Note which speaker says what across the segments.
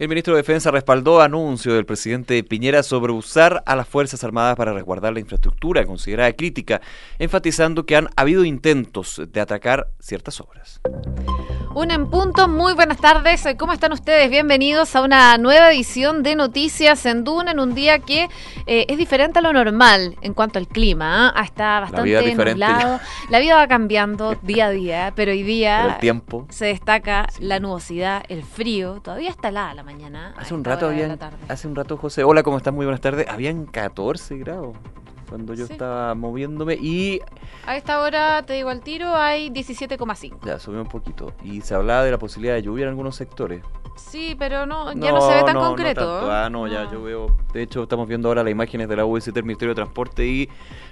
Speaker 1: El ministro de Defensa respaldó anuncio del presidente Piñera sobre usar a las Fuerzas Armadas para resguardar la infraestructura considerada crítica, enfatizando que han habido intentos de atacar ciertas obras.
Speaker 2: Un en punto, muy buenas tardes. ¿Cómo están ustedes? Bienvenidos a una nueva edición de Noticias en Duna en un día que eh, es diferente a lo normal en cuanto al clima. ¿eh? Está bastante nublado. La vida va cambiando día a día, pero hoy día
Speaker 1: el tiempo.
Speaker 2: se destaca la nubosidad, el frío. Todavía está helada la mañana.
Speaker 1: Hace un rato habían, hace un rato José, hola, ¿cómo estás? Muy buenas tardes. Habían 14 grados cuando yo estaba moviéndome y...
Speaker 2: A esta hora, te digo al tiro, hay 17,5.
Speaker 1: Ya, subió un poquito. Y se hablaba de la posibilidad de lluvia en algunos sectores.
Speaker 2: Sí, pero no, ya no, se ve tan concreto.
Speaker 1: No ah, no, ya yo veo. De hecho, estamos viendo ahora las imágenes de la UST, el Ministerio de Transporte, y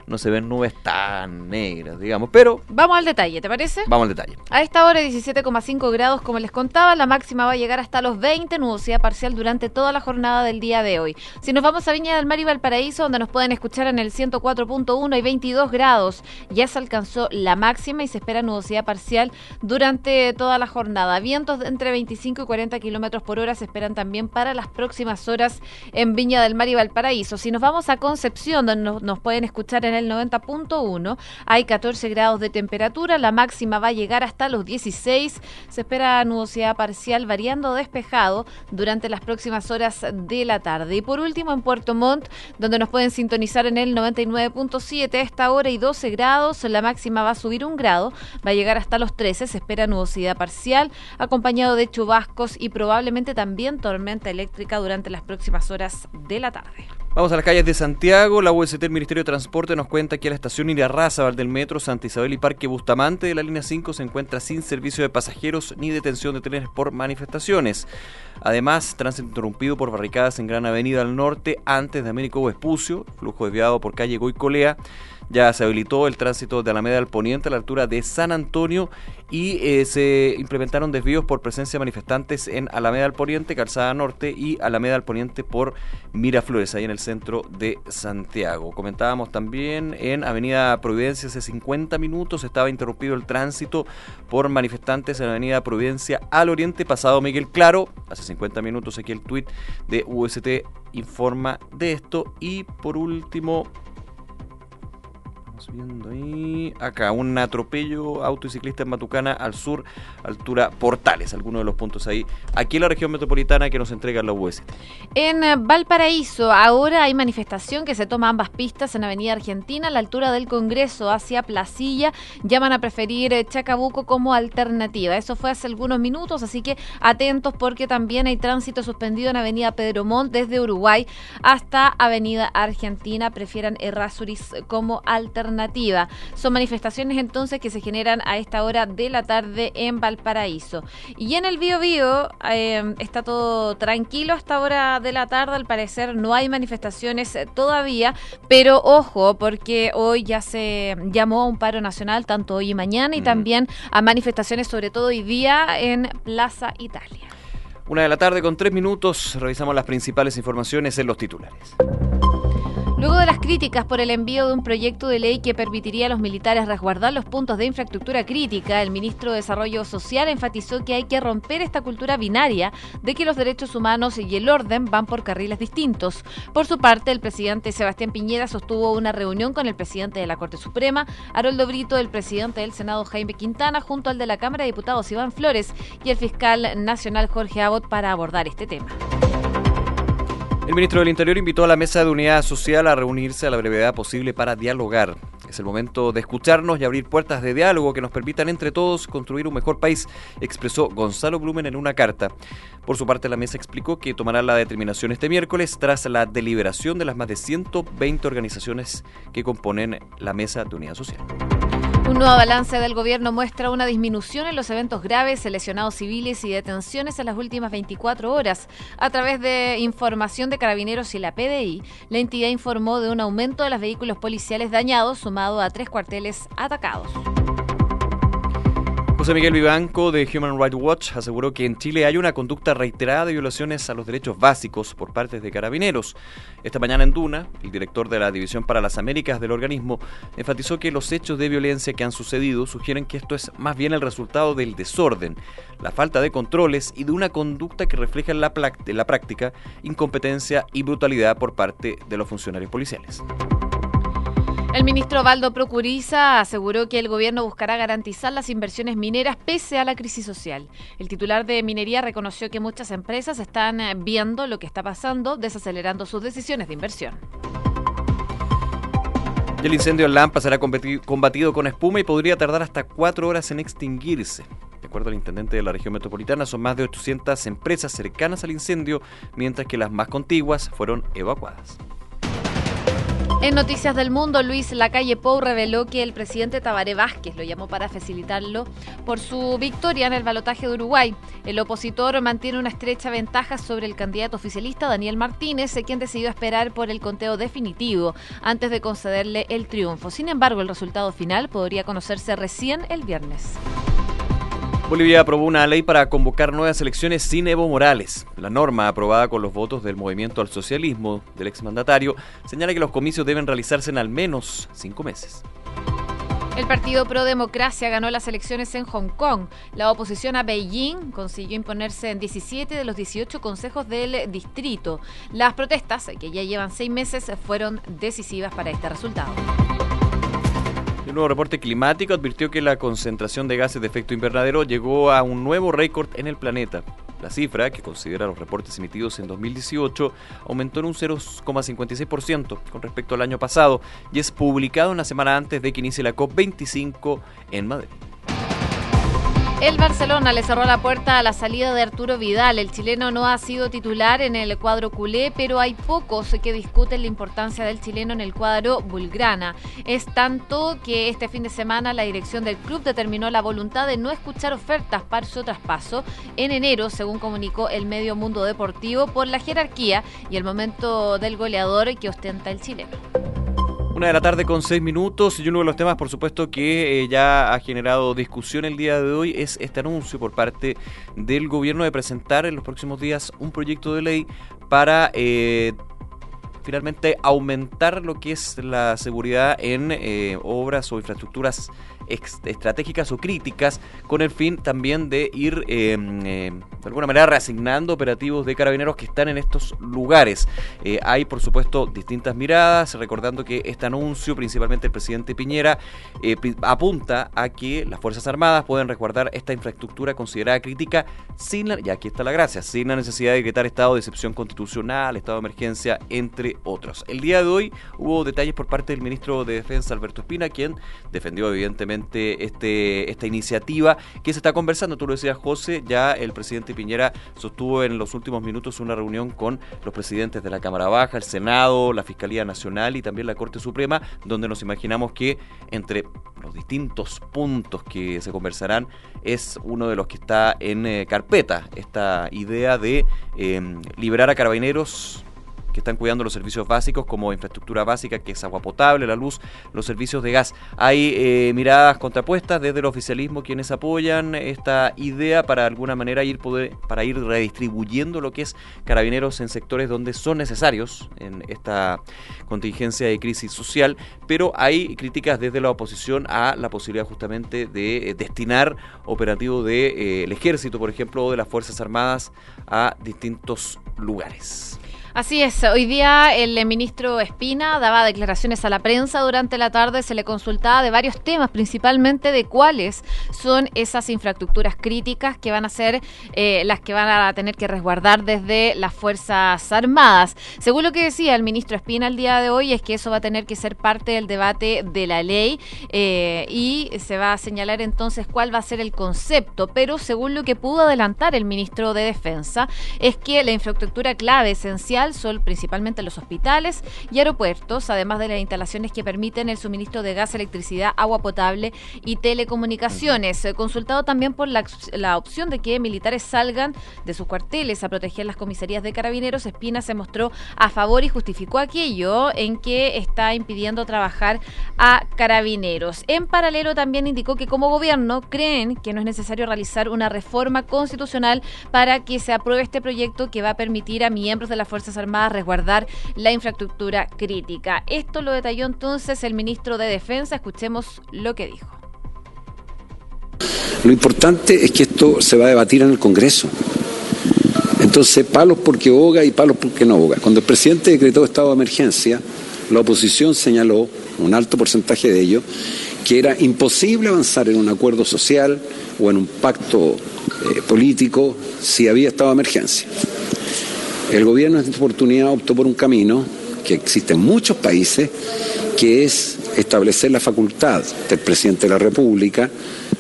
Speaker 1: no se ven nubes tan negras, digamos. Pero.
Speaker 2: Vamos al detalle, ¿te parece?
Speaker 1: Vamos al detalle.
Speaker 2: A esta hora, 17,5 grados, como les contaba, la máxima va a llegar hasta los 20, nubosidad parcial durante toda la jornada del día de hoy. Si nos vamos a Viña del Mar y Valparaíso, donde nos pueden escuchar en el 104.1 y 22 grados, ya se alcanzó la máxima y se espera nubosidad parcial durante toda la jornada. Vientos de entre 25 y 40 kilómetros kilómetros por hora se esperan también para las próximas horas en Viña del Mar y Valparaíso. Si nos vamos a Concepción, donde nos, pueden escuchar en el 90.1, hay 14 grados de temperatura, la máxima va a llegar hasta los 16. Se espera nubosidad parcial variando despejado durante las próximas horas de la tarde. Y por último, en Puerto Montt, donde nos pueden sintonizar en el 99.7, esta hora y 12 grados, la máxima va a subir un grado, va a llegar hasta los 13. Se espera nubosidad parcial, acompañado de chubascos y probablemente también tormenta eléctrica durante las próximas horas de la tarde.
Speaker 1: Vamos a las calles de Santiago. La UST, el Ministerio de Transporte, nos cuenta que la estación Irarrázaval del Metro, Santa Isabel y Parque Bustamante de la línea 5 se encuentra sin servicio de pasajeros ni detención de trenes por manifestaciones. Además, tránsito interrumpido por barricadas en Gran Avenida al norte antes de Américo Vespucio, flujo desviado por calle Goicolea ya se habilitó el tránsito de Alameda al Poniente a la altura de San Antonio y eh, se implementaron desvíos por presencia de manifestantes en Alameda al Poniente, Calzada Norte y Alameda al Poniente por Miraflores, ahí en el centro de Santiago. Comentábamos también en Avenida Providencia hace 50 minutos estaba interrumpido el tránsito por manifestantes en Avenida Providencia al Oriente, pasado Miguel Claro, hace 50 minutos aquí el tuit de UST informa de esto y por último viendo ahí. Acá, un atropello auto y ciclista en Matucana al sur, altura Portales, algunos de los puntos ahí. Aquí en la región metropolitana que nos entrega la UES.
Speaker 2: En eh, Valparaíso, ahora hay manifestación que se toma ambas pistas en Avenida Argentina, a la altura del Congreso, hacia Placilla. Llaman a preferir eh, Chacabuco como alternativa. Eso fue hace algunos minutos, así que atentos porque también hay tránsito suspendido en Avenida Pedro Montt desde Uruguay hasta Avenida Argentina. Prefieran Errázuriz como alternativa son manifestaciones entonces que se generan a esta hora de la tarde en Valparaíso. Y en el Bío Bío eh, está todo tranquilo hasta hora de la tarde, al parecer no hay manifestaciones todavía, pero ojo, porque hoy ya se llamó a un paro nacional, tanto hoy y mañana, y mm. también a manifestaciones, sobre todo hoy día, en Plaza Italia.
Speaker 1: Una de la tarde con tres minutos, revisamos las principales informaciones en los titulares.
Speaker 2: Luego de las críticas por el envío de un proyecto de ley que permitiría a los militares resguardar los puntos de infraestructura crítica, el ministro de Desarrollo Social enfatizó que hay que romper esta cultura binaria de que los derechos humanos y el orden van por carriles distintos. Por su parte, el presidente Sebastián Piñera sostuvo una reunión con el presidente de la Corte Suprema, Haroldo Brito, el presidente del Senado Jaime Quintana, junto al de la Cámara de Diputados Iván Flores y el fiscal nacional Jorge Abbott para abordar este tema.
Speaker 1: El ministro del Interior invitó a la Mesa de Unidad Social a reunirse a la brevedad posible para dialogar. Es el momento de escucharnos y abrir puertas de diálogo que nos permitan entre todos construir un mejor país, expresó Gonzalo Blumen en una carta. Por su parte, la mesa explicó que tomará la determinación este miércoles tras la deliberación de las más de 120 organizaciones que componen la Mesa de Unidad Social.
Speaker 2: Un nuevo balance del gobierno muestra una disminución en los eventos graves, lesionados civiles y detenciones en las últimas 24 horas. A través de información de carabineros y la PDI, la entidad informó de un aumento de los vehículos policiales dañados, sumado a tres cuarteles atacados.
Speaker 1: José Miguel Vivanco de Human Rights Watch aseguró que en Chile hay una conducta reiterada de violaciones a los derechos básicos por parte de carabineros. Esta mañana en Duna, el director de la División para las Américas del organismo enfatizó que los hechos de violencia que han sucedido sugieren que esto es más bien el resultado del desorden, la falta de controles y de una conducta que refleja en la, la práctica incompetencia y brutalidad por parte de los funcionarios policiales.
Speaker 2: El ministro Valdo Procuriza aseguró que el gobierno buscará garantizar las inversiones mineras pese a la crisis social. El titular de minería reconoció que muchas empresas están eh, viendo lo que está pasando, desacelerando sus decisiones de inversión.
Speaker 1: El incendio en Lampa será combatido con espuma y podría tardar hasta cuatro horas en extinguirse. De acuerdo al intendente de la región metropolitana, son más de 800 empresas cercanas al incendio, mientras que las más contiguas fueron evacuadas.
Speaker 2: En Noticias del Mundo, Luis Lacalle Pou reveló que el presidente Tabaré Vázquez lo llamó para facilitarlo por su victoria en el balotaje de Uruguay. El opositor mantiene una estrecha ventaja sobre el candidato oficialista Daniel Martínez, quien decidió esperar por el conteo definitivo antes de concederle el triunfo. Sin embargo, el resultado final podría conocerse recién el viernes.
Speaker 1: Bolivia aprobó una ley para convocar nuevas elecciones sin Evo Morales. La norma, aprobada con los votos del Movimiento al Socialismo del exmandatario, señala que los comicios deben realizarse en al menos cinco meses.
Speaker 2: El Partido Pro Democracia ganó las elecciones en Hong Kong. La oposición a Beijing consiguió imponerse en 17 de los 18 consejos del distrito. Las protestas, que ya llevan seis meses, fueron decisivas para este resultado.
Speaker 1: El nuevo reporte climático advirtió que la concentración de gases de efecto invernadero llegó a un nuevo récord en el planeta. La cifra, que considera los reportes emitidos en 2018, aumentó en un 0,56% con respecto al año pasado y es publicado una semana antes de que inicie la COP25 en Madrid.
Speaker 2: El Barcelona le cerró la puerta a la salida de Arturo Vidal. El chileno no ha sido titular en el cuadro culé, pero hay pocos que discuten la importancia del chileno en el cuadro bulgrana. Es tanto que este fin de semana la dirección del club determinó la voluntad de no escuchar ofertas para su traspaso en enero, según comunicó el medio Mundo Deportivo, por la jerarquía y el momento del goleador que ostenta el chileno.
Speaker 1: Una de la tarde con seis minutos y uno de los temas, por supuesto, que eh, ya ha generado discusión el día de hoy es este anuncio por parte del gobierno de presentar en los próximos días un proyecto de ley para eh, finalmente aumentar lo que es la seguridad en eh, obras o infraestructuras estratégicas o críticas con el fin también de ir em, em, de alguna manera reasignando operativos de carabineros que están en estos lugares. Eh, hay por supuesto distintas miradas, recordando que este anuncio, principalmente el presidente Piñera, eh, apunta a que las Fuerzas Armadas pueden resguardar esta infraestructura considerada crítica sin la, y aquí está la gracia, sin la necesidad de decretar estado de excepción constitucional, estado de emergencia, entre otros. El día de hoy hubo detalles por parte del ministro de Defensa, Alberto Espina, quien defendió evidentemente este, esta iniciativa que se está conversando. Tú lo decías, José, ya el presidente Piñera sostuvo en los últimos minutos una reunión con los presidentes de la Cámara Baja, el Senado, la Fiscalía Nacional y también la Corte Suprema, donde nos imaginamos que entre los distintos puntos que se conversarán es uno de los que está en eh, carpeta, esta idea de em, liberar a carabineros están cuidando los servicios básicos como infraestructura básica, que es agua potable, la luz, los servicios de gas. Hay eh, miradas contrapuestas desde el oficialismo quienes apoyan esta idea para de alguna manera ir poder, para ir redistribuyendo lo que es carabineros en sectores donde son necesarios en esta contingencia de crisis social, pero hay críticas desde la oposición a la posibilidad justamente de eh, destinar operativos del de, eh, ejército, por ejemplo, o de las Fuerzas Armadas a distintos lugares.
Speaker 2: Así es, hoy día el ministro Espina daba declaraciones a la prensa durante la tarde, se le consultaba de varios temas, principalmente de cuáles son esas infraestructuras críticas que van a ser eh, las que van a tener que resguardar desde las Fuerzas Armadas. Según lo que decía el ministro Espina el día de hoy, es que eso va a tener que ser parte del debate de la ley eh, y se va a señalar entonces cuál va a ser el concepto, pero según lo que pudo adelantar el ministro de Defensa, es que la infraestructura clave esencial social son principalmente los hospitales y aeropuertos, además de las instalaciones que permiten el suministro de gas, electricidad, agua potable y telecomunicaciones. Consultado también por la, la opción de que militares salgan de sus cuarteles a proteger las comisarías de carabineros, Espina se mostró a favor y justificó aquello en que está impidiendo trabajar a carabineros. En paralelo también indicó que como gobierno creen que no es necesario realizar una reforma constitucional para que se apruebe este proyecto que va a permitir a miembros de las Armadas resguardar la infraestructura crítica. Esto lo detalló entonces el ministro de Defensa. Escuchemos lo que dijo.
Speaker 3: Lo importante es que esto se va a debatir en el Congreso. Entonces, palos porque boga y palos porque no boga. Cuando el presidente decretó estado de emergencia, la oposición señaló, un alto porcentaje de ello, que era imposible avanzar en un acuerdo social o en un pacto eh, político si había estado de emergencia. El gobierno en esta oportunidad optó por un camino que existe en muchos países, que es establecer la facultad del presidente de la República,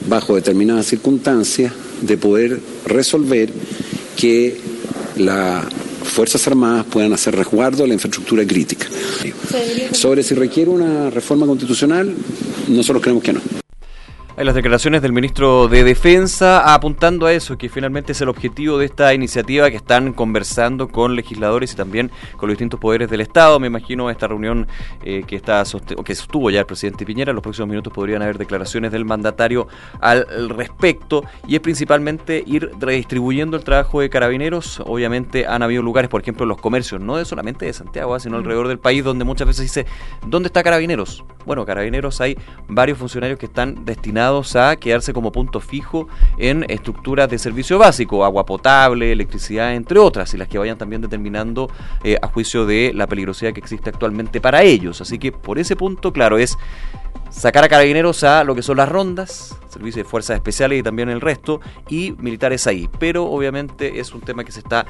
Speaker 3: bajo determinadas circunstancias, de poder resolver que las Fuerzas Armadas puedan hacer resguardo de la infraestructura crítica. Sobre si requiere una reforma constitucional, nosotros creemos que no.
Speaker 1: Hay las declaraciones del ministro de Defensa apuntando a eso, que finalmente es el objetivo de esta iniciativa que están conversando con legisladores y también con los distintos poderes del Estado. Me imagino esta reunión eh, que está que sostuvo ya el presidente Piñera. En los próximos minutos podrían haber declaraciones del mandatario al respecto y es principalmente ir redistribuyendo el trabajo de carabineros. Obviamente han habido lugares, por ejemplo, en los comercios, no solamente de Santiago, ah, sino mm. alrededor del país, donde muchas veces dice, ¿dónde está carabineros? Bueno, carabineros hay varios funcionarios que están destinados a quedarse como punto fijo en estructuras de servicio básico, agua potable, electricidad, entre otras, y las que vayan también determinando eh, a juicio de la peligrosidad que existe actualmente para ellos. Así que por ese punto, claro, es sacar a carabineros a lo que son las rondas, servicios de fuerzas especiales y también el resto, y militares ahí. Pero obviamente es un tema que se está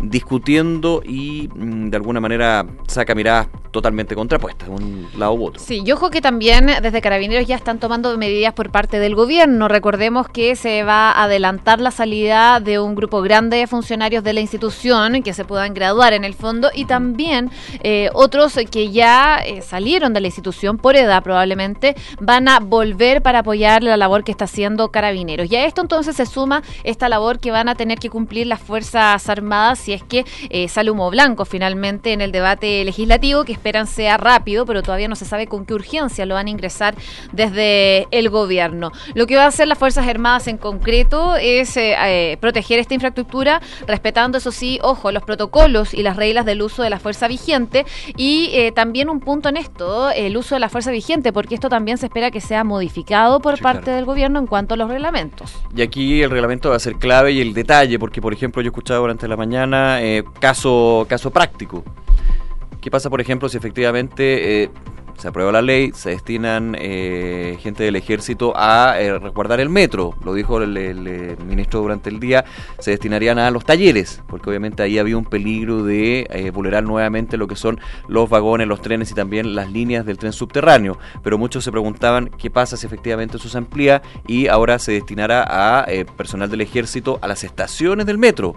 Speaker 1: discutiendo y mm, de alguna manera saca miradas totalmente contrapuestas, un lado u otro.
Speaker 2: Sí, yo ojo que también desde Carabineros ya están tomando medidas por parte del gobierno. Recordemos que se va a adelantar la salida de un grupo grande de funcionarios de la institución que se puedan graduar en el fondo y también eh, otros que ya eh, salieron de la institución por edad probablemente van a volver para apoyar la labor que está haciendo Carabineros. Y a esto entonces se suma esta labor que van a tener que cumplir las Fuerzas Armadas si es que eh, sale humo blanco finalmente en el debate legislativo, que esperan sea rápido, pero todavía no se sabe con qué urgencia lo van a ingresar desde el gobierno. Lo que va a hacer las Fuerzas Armadas en concreto es eh, eh, proteger esta infraestructura, respetando, eso sí, ojo, los protocolos y las reglas del uso de la fuerza vigente y también un punto en esto, el uso de la fuerza vigente, porque esto también se espera que sea modificado por parte del gobierno en cuanto a los reglamentos.
Speaker 1: Y aquí el reglamento va a ser clave y el detalle, porque por ejemplo yo escuchaba durante la mañana eh, caso, caso práctico. ¿Qué pasa, por ejemplo, si efectivamente eh, se aprueba la ley, se destinan eh, gente del ejército a resguardar el metro? Lo dijo el, ministro durante el día, se destinarían a los talleres, porque obviamente ahí había un peligro de vulnerar nuevamente lo que son los vagones, los trenes y también las líneas del tren subterráneo. Pero muchos se preguntaban qué pasa si efectivamente eso se amplía y ahora se destinará a personal del ejército a las estaciones del metro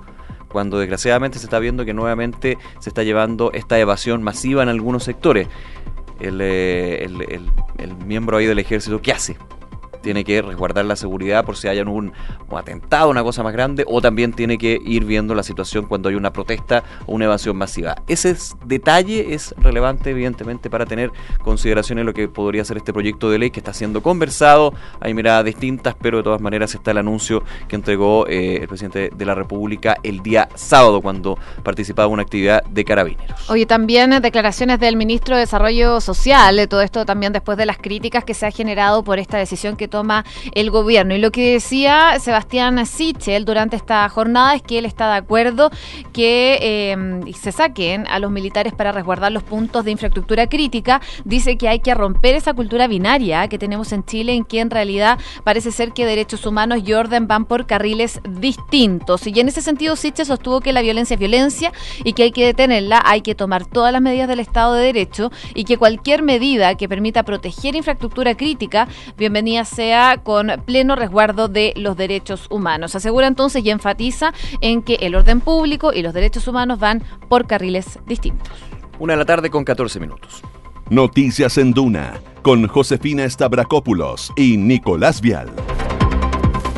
Speaker 1: cuando desgraciadamente se está viendo que nuevamente se está llevando esta evasión masiva en algunos sectores. El, eh, miembro ahí del ejército, ¿qué hace? Tiene que resguardar la seguridad por si hay un, atentado, una cosa más grande, o también tiene que ir viendo la situación cuando hay una protesta o una evasión masiva. Ese detalle es relevante, evidentemente, para tener consideración en lo que podría ser este proyecto de ley que está siendo conversado. Hay miradas distintas, pero de todas maneras está el anuncio que entregó eh, el presidente de la República el día sábado cuando participaba en una actividad de carabineros.
Speaker 2: Oye, también declaraciones del ministro de Desarrollo Social, de todo esto también después de las críticas que se ha generado por esta decisión que toma el gobierno. Y lo que decía Sebastián Sichel durante esta jornada es que él está de acuerdo que eh, se saquen a los militares para resguardar los puntos de infraestructura crítica. Dice que hay que romper esa cultura binaria que tenemos en Chile en que en realidad parece ser que derechos humanos y orden van por carriles distintos. Y en ese sentido Sichel sostuvo que la violencia es violencia y que hay que detenerla, hay que tomar todas las medidas del Estado de Derecho y que cualquier medida que permita proteger infraestructura crítica, bienvenida sea sea con pleno resguardo de los derechos humanos. Asegura entonces y enfatiza en que el orden público y los derechos humanos van por carriles distintos.
Speaker 1: Una de la tarde con 14 minutos.
Speaker 4: Noticias en Duna con Josefina Stavrakopoulos y Nicolás Vial.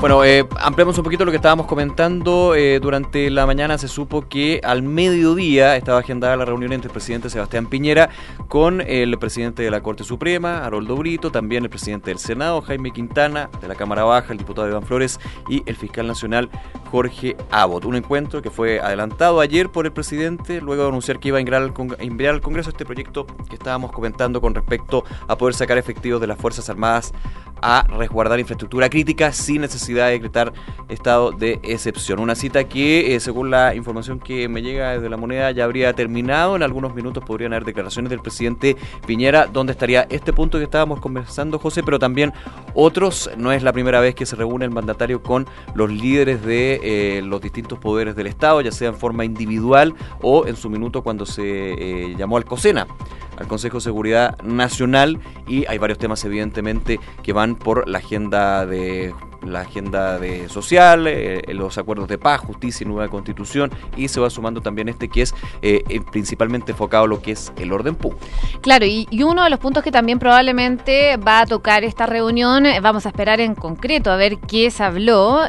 Speaker 1: Bueno, eh, ampliamos un poquito lo que estábamos comentando. Eh, durante la mañana se supo que al mediodía estaba agendada la reunión entre el presidente Sebastián Piñera con el presidente de la Corte Suprema, Haroldo Brito, también el presidente del Senado, Jaime Quintana, de la Cámara Baja, el diputado Iván Flores y el fiscal nacional Jorge Abbott. Un encuentro que fue adelantado ayer por el presidente, luego de anunciar que iba a enviar al, enviar al Congreso este proyecto que estábamos comentando con respecto a poder sacar efectivos de las Fuerzas Armadas a resguardar infraestructura crítica sin decretar estado de excepción. Una cita que, eh, según la información que me llega desde la moneda, ya habría terminado. En algunos minutos podrían haber declaraciones del presidente Piñera, donde estaría este punto que estábamos conversando, José, pero también otros. No es la primera vez que se reúne el mandatario con los líderes de eh, los distintos poderes del Estado, ya sea en forma individual o en su minuto cuando se eh, llamó al COSENA al Consejo de Seguridad Nacional y hay varios temas evidentemente que van por la agenda de la agenda de social, eh, los acuerdos de paz, justicia y nueva constitución, y se va sumando también este que es eh, eh, principalmente enfocado a lo que es el orden público.
Speaker 2: Claro, y, uno de los puntos que también probablemente va a tocar esta reunión, vamos a esperar en concreto a ver qué se habló,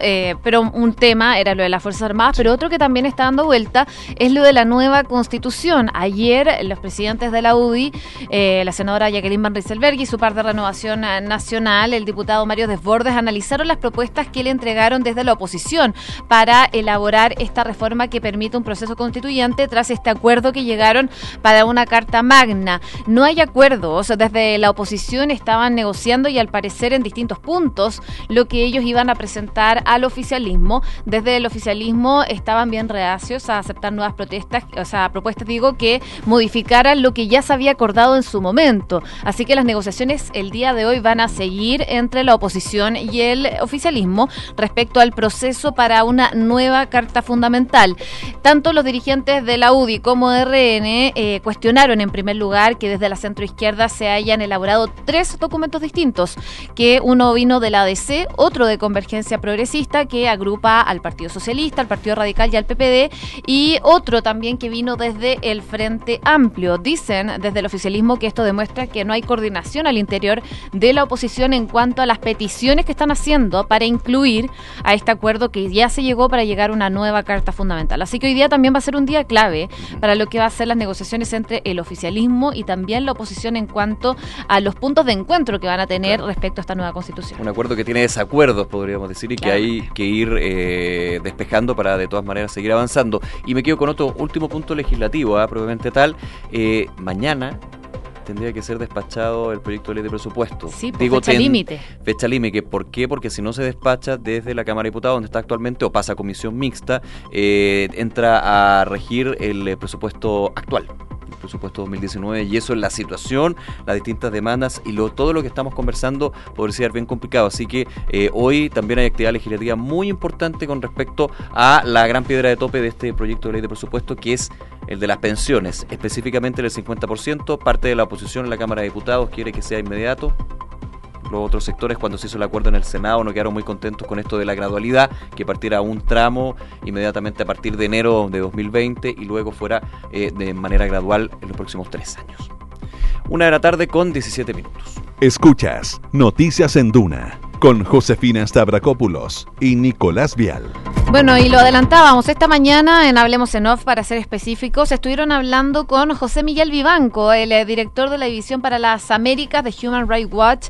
Speaker 2: pero un tema era lo de las Fuerzas Armadas, pero otro que también está dando vuelta es lo de la nueva constitución. Ayer los presidentes de la UDI, la senadora Jacqueline Van Rieselberg y su par de Renovación Nacional, el diputado Mario Desbordes, analizaron las propuestas que le entregaron desde la oposición para elaborar esta reforma que permite un proceso constituyente tras este acuerdo que llegaron para una carta magna. No hay acuerdos, desde la oposición estaban negociando y al parecer en distintos puntos lo que ellos iban a presentar al oficialismo. Desde el oficialismo estaban bien reacios a aceptar nuevas protestas, o sea, propuestas digo que modificaran lo que ya se había acordado en su momento. Así que las negociaciones el día de hoy van a seguir entre la oposición y el oficialismo oficialismo respecto al proceso para una nueva carta fundamental. Tanto los dirigentes de la UDI como de RN eh, cuestionaron en primer lugar que desde la centroizquierda se hayan elaborado tres documentos distintos, que uno vino de la ADC, otro de Convergencia Progresista que agrupa al Partido Socialista, al Partido Radical y al PPD, y otro también que vino desde el Frente Amplio. Dicen desde el oficialismo que esto demuestra que no hay coordinación al interior de la oposición en cuanto a las peticiones que están haciendo para incluir a este acuerdo que ya se llegó para llegar a una nueva carta fundamental. Así que hoy día también va a ser un día clave para lo que va a ser las negociaciones entre el oficialismo y también la oposición en cuanto a los puntos de encuentro que van a tener respecto a esta nueva constitución.
Speaker 1: Un acuerdo que tiene desacuerdos, podríamos decir, y que hay que ir eh, despejando para de todas maneras seguir avanzando. Y me quedo con otro último punto legislativo, ¿eh? probablemente tal. Eh, mañana tendría que ser despachado el proyecto de ley de presupuesto.
Speaker 2: Sí, por fecha límite.
Speaker 1: Fecha límite. ¿Por qué? Porque si no se despacha desde la Cámara de Diputados, donde está actualmente, o pasa a comisión mixta, eh, entra a regir el eh, presupuesto actual presupuesto 2019 y eso es la situación, las distintas demandas y lo, todo lo que estamos conversando podría ser bien complicado. Así que eh, hoy también hay actividad legislativa muy importante con respecto a la gran piedra de tope de este proyecto de ley de presupuesto que es el de las pensiones, específicamente el 50%. Parte de la oposición en la Cámara de Diputados quiere que sea inmediato los otros sectores cuando se hizo el acuerdo en el Senado no quedaron muy contentos con esto de la gradualidad, que partiera un tramo inmediatamente a partir de enero de 2020 y luego fuera eh, de manera gradual en los próximos tres años. Una de la tarde con 17 minutos.
Speaker 4: Escuchas Noticias en Duna con Josefina Stavrakopoulos y Nicolás Vial.
Speaker 2: Bueno, y lo adelantábamos esta mañana en Hablemos en Off, para ser específicos, estuvieron hablando con José Miguel Vivanco, el eh, director de la División para las Américas de Human Rights Watch,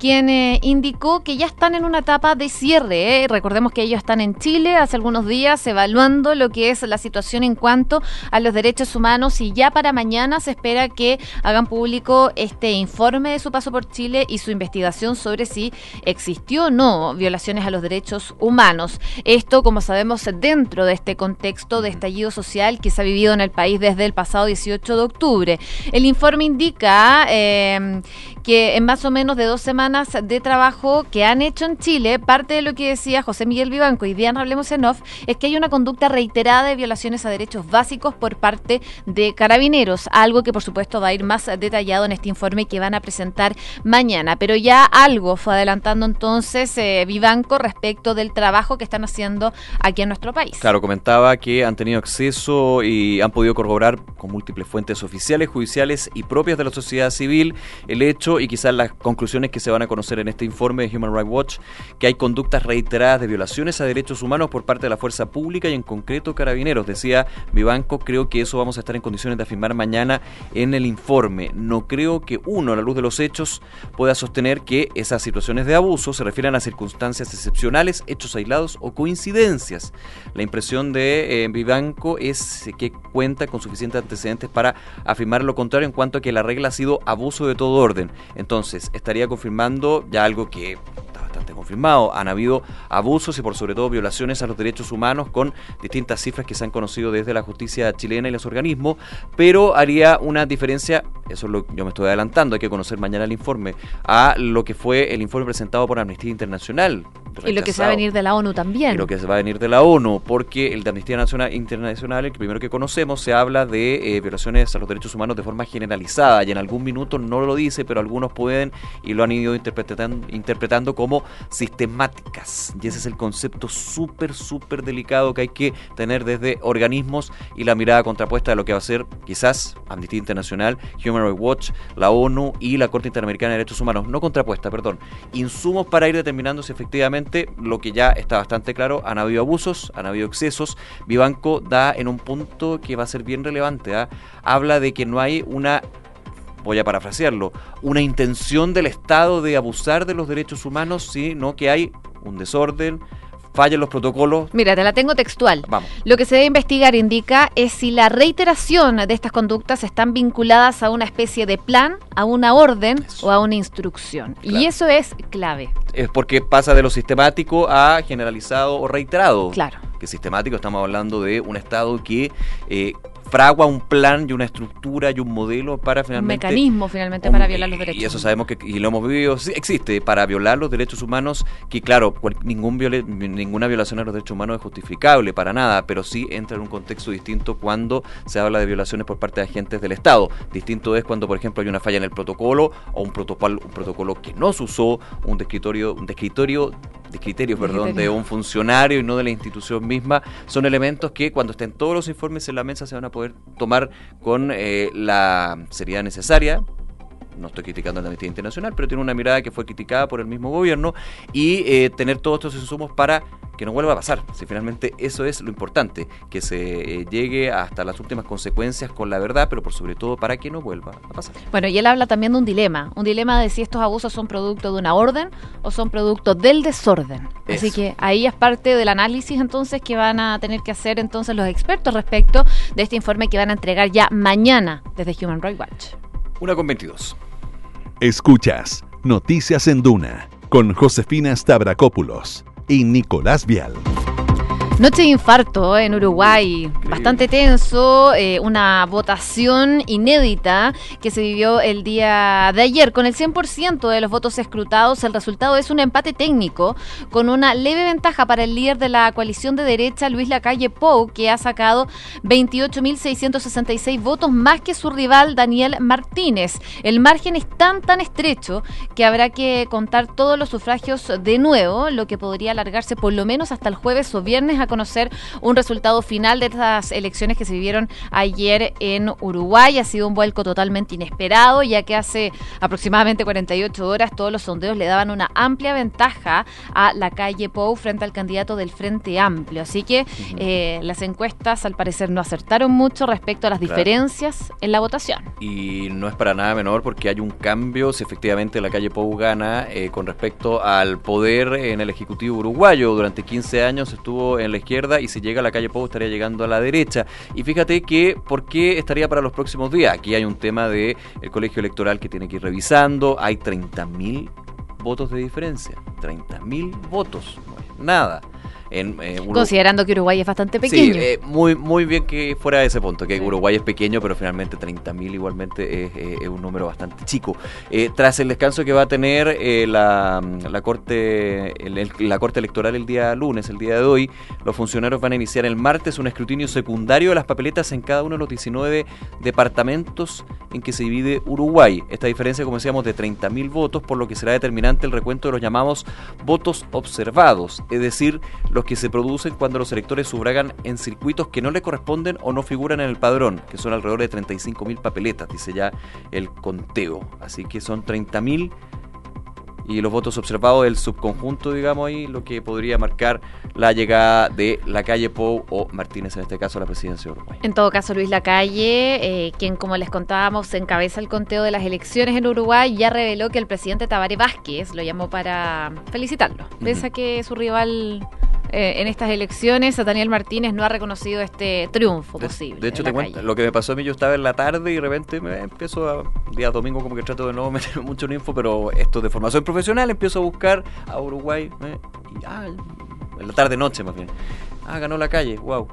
Speaker 2: quien eh, indicó que ya están en una etapa de cierre. Eh. Recordemos que ellos están en Chile hace algunos días evaluando lo que es la situación en cuanto a los derechos humanos y ya para mañana se espera que hagan público este informe de su paso por Chile y su investigación sobre si existió o no violaciones a los derechos humanos. Esto, como sabemos, dentro de este contexto de estallido social que se ha vivido en el país desde el pasado 18 de octubre. El informe indica eh, que en más o menos de dos semanas de trabajo que han hecho en Chile, parte de lo que decía José Miguel Vivanco y Diana Hablemos en Off, es que hay una conducta reiterada de violaciones a derechos básicos por parte de carabineros, algo que por supuesto va a ir más detallado en este informe que van a presentar mañana. Pero ya algo fue adelantando entonces eh, Vivanco respecto del trabajo que están haciendo aquí en nuestro país.
Speaker 1: Claro, comentaba que han tenido acceso y han podido corroborar con múltiples fuentes oficiales, judiciales y propias de la sociedad civil el hecho y quizás las conclusiones que se van a conocer en este informe de Human Rights Watch, que hay conductas reiteradas de violaciones a derechos humanos por parte de la fuerza pública y en concreto carabineros. Decía Vivanco, creo que eso vamos a estar en condiciones de afirmar mañana en el informe. No creo que uno, a la luz de los hechos, pueda sostener que esas situaciones de abuso se refieren a circunstancias excepcionales, hechos aislados o coincidencias. La impresión de eh, Vivanco es que cuenta con suficientes antecedentes para afirmar lo contrario en cuanto a que la regla ha sido abuso de todo orden. Entonces, estaría confirmando ya algo que bastante confirmado. Han habido abusos y por sobre todo violaciones a los derechos humanos con distintas cifras que se han conocido desde la justicia chilena y los organismos, pero haría una diferencia, eso es lo yo me estoy adelantando, hay que conocer mañana el informe, a lo que fue el informe presentado por Amnistía Internacional.
Speaker 2: Y lo que se va a venir de la ONU también.
Speaker 1: Y lo que se va a venir de la ONU, porque el de Amnistía Nacional, Internacional, el primero que conocemos, se habla de eh, violaciones a los derechos humanos de forma generalizada y en algún minuto no lo dice, pero algunos pueden y lo han ido interpretando, interpretando como sistemáticas. Y ese es el concepto súper, súper delicado que hay que tener desde organismos y la mirada contrapuesta de lo que va a ser quizás Amnistía Internacional, Human Rights Watch, la ONU y la Corte Interamericana de Derechos Humanos. No contrapuesta, perdón. Insumos para ir determinando si efectivamente lo que ya está bastante claro, han habido abusos, han habido excesos. Vivanco da en un punto que va a ser bien relevante. ¿ah? Habla de que no hay una voy a parafrasearlo, una intención del Estado de abusar de los derechos humanos, sino que hay un desorden, fallan los protocolos.
Speaker 2: Mira, te la tengo textual.
Speaker 1: Vamos.
Speaker 2: Lo que se debe investigar, indica, es si la reiteración de estas conductas están vinculadas a una especie de plan, a una orden
Speaker 1: Eso.
Speaker 2: o a una instrucción. Y eso es clave.
Speaker 1: Es porque pasa de lo sistemático a generalizado o reiterado.
Speaker 2: Claro.
Speaker 1: Que sistemático estamos hablando de un Estado que eh, fragua un plan y una estructura y un modelo para
Speaker 2: Un
Speaker 1: finalmente...
Speaker 2: mecanismo finalmente
Speaker 1: Un-
Speaker 2: para violar los derechos.
Speaker 1: Y eso sabemos que, y lo hemos vivido, sí, existe para violar los derechos humanos, que claro, cual- ningún ninguna violación a los derechos humanos es justificable para nada, pero sí entra en un contexto distinto cuando se habla de violaciones por parte de agentes del Estado. Distinto es cuando, por ejemplo, hay una falla en el protocolo o un protocolo, un protocolo que no se usó, un descritorio, un descritorio de criterios, perdón, de un funcionario y no de la institución misma, son elementos que cuando estén todos los informes en la mesa se van a poder tomar con eh, la seriedad necesaria. No estoy criticando a la Amnistía Internacional, pero tiene una mirada que fue criticada por el mismo gobierno y eh, tener todos estos insumos para que no vuelva a pasar. Si finalmente eso es lo importante, que se eh, llegue hasta las últimas consecuencias con la verdad, pero por sobre todo para que no vuelva a pasar.
Speaker 2: Bueno, y él habla también de un dilema, un dilema de si estos abusos son producto de una orden o son producto del desorden. Así que ahí es parte del análisis entonces que van a tener que hacer entonces los expertos respecto de este informe que van a entregar ya mañana desde Human Rights Watch.
Speaker 1: Una con 22.
Speaker 4: Escuchas Noticias en Duna con Josefina Stavrakopoulos y Nicolás Vial.
Speaker 2: Noche de infarto en Uruguay, bastante tenso, eh, una votación inédita que se vivió el día de ayer. Con el 100% de los votos escrutados, el resultado es un empate técnico con una leve ventaja para el líder de la coalición de derecha, Luis Lacalle Pou, que ha sacado 28.666 votos más que su rival, Daniel Martínez. El margen es tan tan estrecho que habrá que contar todos los sufragios de nuevo, lo que podría alargarse por lo menos hasta el jueves o viernes a conocer un resultado final de estas elecciones que se vivieron ayer en Uruguay. Ha sido un vuelco totalmente inesperado, ya que hace aproximadamente 48 horas todos los sondeos le daban una amplia ventaja a la calle Pou frente al candidato del Frente Amplio. Así que eh, las encuestas al parecer no acertaron mucho respecto a las
Speaker 1: Claro.
Speaker 2: diferencias en la votación.
Speaker 1: Y no es para nada menor porque hay un cambio si efectivamente la calle Pou gana eh, con respecto al poder en el Ejecutivo uruguayo. Durante 15 años estuvo en la izquierda y si llega a la calle Pou estaría llegando a la derecha. Y fíjate que, ¿por qué estaría para los próximos días? Aquí hay un tema del el colegio electoral que tiene que ir revisando. Hay 30.000 votos de diferencia. 30.000 votos. No es nada. En
Speaker 2: eh, Considerando que Uruguay es bastante pequeño. Sí,
Speaker 1: eh, muy, muy bien que fuera ese punto, que Uruguay es pequeño, pero finalmente 30.000 igualmente es, un número bastante chico. Eh, tras el descanso que va a tener la, la, corte, la Corte Electoral el día lunes, el día de hoy, los funcionarios van a iniciar el martes un escrutinio secundario de las papeletas en cada uno de los 19 departamentos en que se divide Uruguay. Esta diferencia, como decíamos, de 30.000 votos, por lo que será determinante el recuento de los llamados votos observados, es decir, los que se producen cuando los electores subragan en circuitos que no le corresponden o no figuran en el padrón, que son alrededor de 35.000 papeletas, dice ya el conteo. Así que son 30.000 y los votos observados del subconjunto, digamos ahí, lo que podría marcar la llegada de la calle Pou o Martínez, en este caso, a la presidencia de Uruguay.
Speaker 2: En todo caso, Luis Lacalle, eh, quien, como les contábamos, encabeza el conteo de las elecciones en Uruguay, ya reveló que el presidente Tabaré Vázquez lo llamó para felicitarlo, pese a que su rival eh, en estas elecciones, a Daniel Martínez no ha reconocido este triunfo posible.
Speaker 1: De hecho, te cuento, lo que me pasó a mí, yo estaba en la tarde y de repente me empiezo a, día domingo como que trato de no meterme mucho en info, pero esto de formación profesional, empiezo a buscar a Uruguay, eh, y, ah, en la tarde-noche más bien. Ah, ganó la calle, wow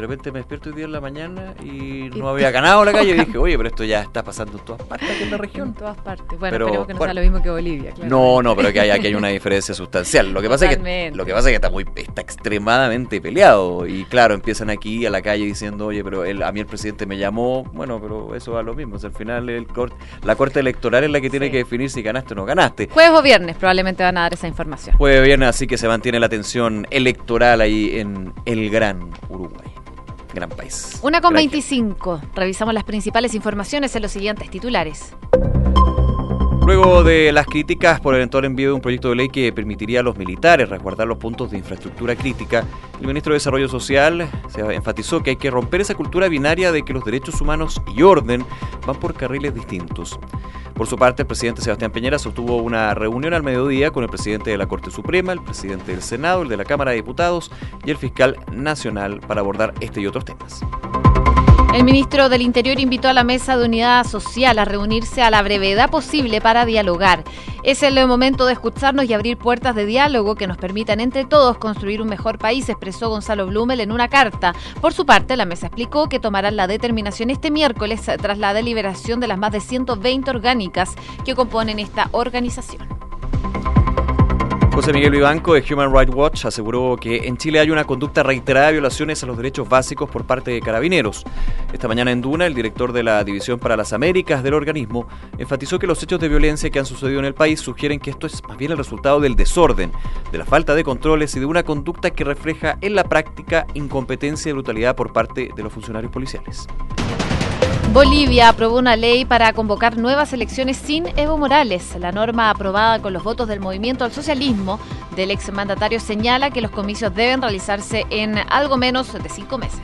Speaker 1: de repente me despierto hoy día en la mañana y no había ganado la calle. Y dije, oye, pero esto ya está pasando en todas partes aquí en la región.
Speaker 2: En todas partes. Bueno, esperemos que no sea lo mismo que Bolivia. Claro.
Speaker 1: No, no, pero que hay, aquí hay una diferencia sustancial. Lo que pasa es que lo que pasa es que está muy está extremadamente peleado y claro, empiezan aquí a la calle diciendo, "Oye, pero a mí el presidente me llamó." Bueno, pero eso va lo mismo, al final el la corte electoral es la que tiene que definir si ganaste o no ganaste.
Speaker 2: Jueves o viernes probablemente van a dar esa información.
Speaker 1: Jueves o viernes, así que se mantiene la tensión electoral ahí en el Gran Uruguay gran país.
Speaker 2: Una con 25. Revisamos las principales informaciones en los siguientes titulares.
Speaker 1: Luego de las críticas por el eventual envío de un proyecto de ley que permitiría a los militares resguardar los puntos de infraestructura crítica, el ministro de Desarrollo Social enfatizó que hay que romper esa cultura binaria de que los derechos humanos y orden van por carriles distintos. Por su parte, el presidente Sebastián Peñera sostuvo una reunión al mediodía con el presidente de la Corte Suprema, el presidente del Senado, el de la Cámara de Diputados y el fiscal nacional para abordar este y otros temas.
Speaker 2: El ministro del Interior invitó a la mesa de unidad social a reunirse a la brevedad posible para dialogar. Es el momento de escucharnos y abrir puertas de diálogo que nos permitan entre todos construir un mejor país, expresó Gonzalo Blumel en una carta. Por su parte, la mesa explicó que tomarán la determinación este miércoles tras la deliberación de las más de 120 orgánicas que componen esta organización.
Speaker 1: José Miguel Vivanco de Human Rights Watch aseguró que en Chile hay una conducta reiterada de violaciones a los derechos básicos por parte de carabineros. Esta mañana en Duna, el director de la División para las Américas del organismo enfatizó que los hechos de violencia que han sucedido en el país sugieren que esto es más bien el resultado del desorden, de la falta de controles y de una conducta que refleja en la práctica incompetencia y brutalidad por parte de los funcionarios policiales.
Speaker 2: Bolivia aprobó una ley para convocar nuevas elecciones sin Evo Morales. La norma aprobada con los votos del movimiento al socialismo del exmandatario señala que los comicios deben realizarse en algo menos de cinco meses.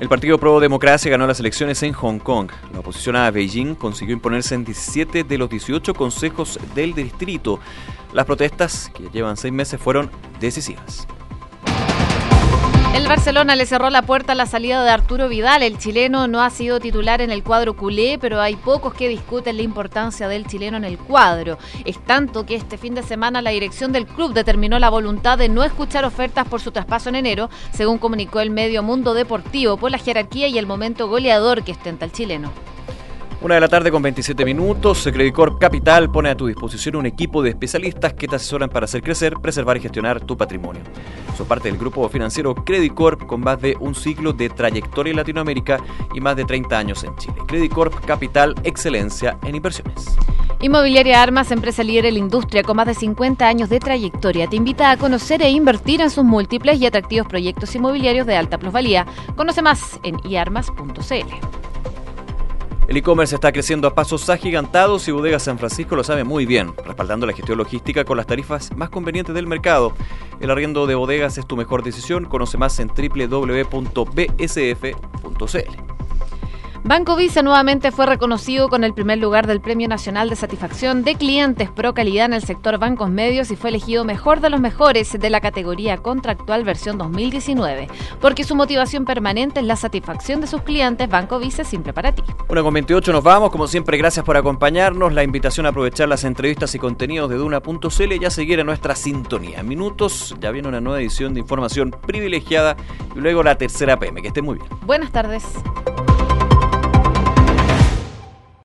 Speaker 1: El Partido Pro Democracia ganó las elecciones en Hong Kong. La oposición a Beijing consiguió imponerse en 17 de los 18 consejos del distrito. Las protestas, que llevan seis meses, fueron decisivas.
Speaker 2: El Barcelona le cerró la puerta a la salida de Arturo Vidal. El chileno no ha sido titular en el cuadro culé, pero hay pocos que discuten la importancia del chileno en el cuadro. Es tanto que este fin de semana la dirección del club determinó la voluntad de no escuchar ofertas por su traspaso en enero, según comunicó el medio Mundo Deportivo, por la jerarquía y el momento goleador que ostenta el chileno.
Speaker 1: Una de la tarde con 27 minutos, Credicorp Capital pone a tu disposición un equipo de especialistas que te asesoran para hacer crecer, preservar y gestionar tu patrimonio. Son parte del grupo financiero Credicorp con más de un siglo de trayectoria en Latinoamérica y más de 30 años en Chile. Credicorp Capital, excelencia en inversiones.
Speaker 2: Inmobiliaria Armas, empresa líder en la industria con más de 50 años de trayectoria, te invita a conocer e invertir en sus múltiples y atractivos proyectos inmobiliarios de alta plusvalía. Conoce más en iarmas.cl.
Speaker 1: El e-commerce está creciendo a pasos agigantados y Bodega San Francisco lo sabe muy bien, respaldando la gestión logística con las tarifas más convenientes del mercado. El arriendo de bodegas es tu mejor decisión. Conoce más en www.bsf.cl.
Speaker 2: Banco Vice nuevamente fue reconocido con el primer lugar del Premio Nacional de Satisfacción de Clientes Pro Calidad en el sector bancos medios y fue elegido mejor de los mejores de la categoría contractual versión 2019, porque su motivación permanente es la satisfacción de sus clientes. Banco Vice simple para ti.
Speaker 1: Una con 28 nos vamos, como siempre gracias por acompañarnos, la invitación a aprovechar las entrevistas y contenidos de Duna.cl y a seguir en nuestra sintonía. minutos ya viene una nueva edición de información privilegiada y luego la tercera PM. Que esté muy bien.
Speaker 2: Buenas tardes.